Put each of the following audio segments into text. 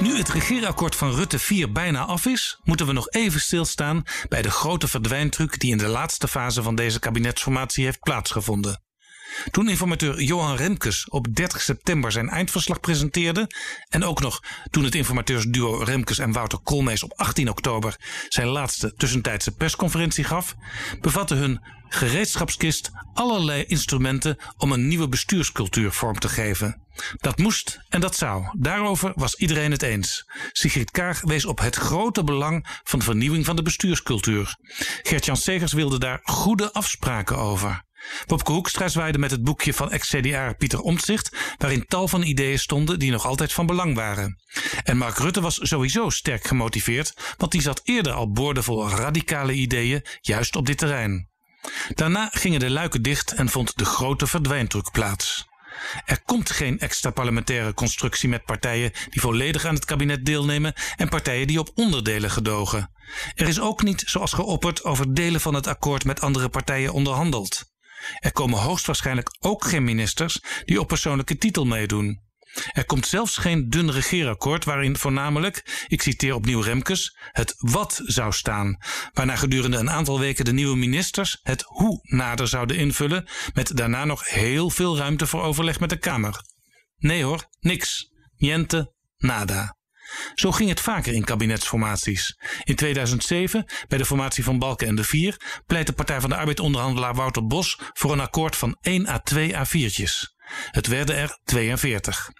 Nu het regeerakkoord van Rutte 4 bijna af is, moeten we nog even stilstaan bij de grote verdwijntruc die in de laatste fase van deze kabinetsformatie heeft plaatsgevonden. Toen informateur Johan Remkes op 30 september zijn eindverslag presenteerde en ook nog toen het informateursduo Remkes en Wouter Koolmees op 18 oktober zijn laatste tussentijdse persconferentie gaf, bevatte hun gereedschapskist allerlei instrumenten om een nieuwe bestuurscultuur vorm te geven. Dat moest en dat zou. Daarover was iedereen het eens. Sigrid Kaag wees op het grote belang van vernieuwing van de bestuurscultuur. Gert-Jan Segers wilde daar goede afspraken over. Popke Hoekstra zwaaide met het boekje van ex-CDA Pieter Omtzigt, waarin tal van ideeën stonden die nog altijd van belang waren. En Mark Rutte was sowieso sterk gemotiveerd, want die zat eerder al boordevol radicale ideeën juist op dit terrein. Daarna gingen de luiken dicht en vond de grote verdwijndruk plaats. Er komt geen extra parlementaire constructie met partijen die volledig aan het kabinet deelnemen en partijen die op onderdelen gedogen. Er is ook niet, zoals geopperd, over delen van het akkoord met andere partijen onderhandeld. Er komen hoogstwaarschijnlijk ook geen ministers die op persoonlijke titel meedoen. Er komt zelfs geen dun regeerakkoord waarin voornamelijk, ik citeer opnieuw Remkes, het wat zou staan, waarna gedurende een aantal weken de nieuwe ministers het hoe nader zouden invullen, met daarna nog heel veel ruimte voor overleg met de Kamer. Nee hoor, niks. Niente, nada. Zo ging het vaker in kabinetsformaties. In 2007, bij de formatie van Balken en de Vier, pleit de Partij van de Arbeid-onderhandelaar Wouter Bos voor een akkoord van 1 à 2 A4'tjes. Het werden er 42.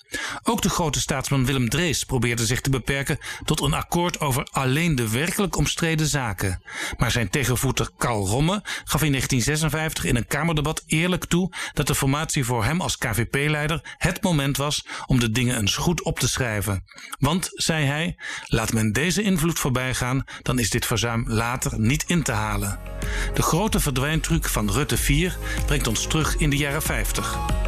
Ook de grote staatsman Willem Drees probeerde zich te beperken tot een akkoord over alleen de werkelijk omstreden zaken. Maar zijn tegenvoeter Karl Romme gaf in 1956 in een Kamerdebat eerlijk toe dat de formatie voor hem als KVP-leider het moment was om de dingen eens goed op te schrijven. Want, zei hij, laat men deze invloed voorbij gaan, dan is dit verzuim later niet in te halen. De grote verdwijntruc van Rutte 4 brengt ons terug in de jaren 50.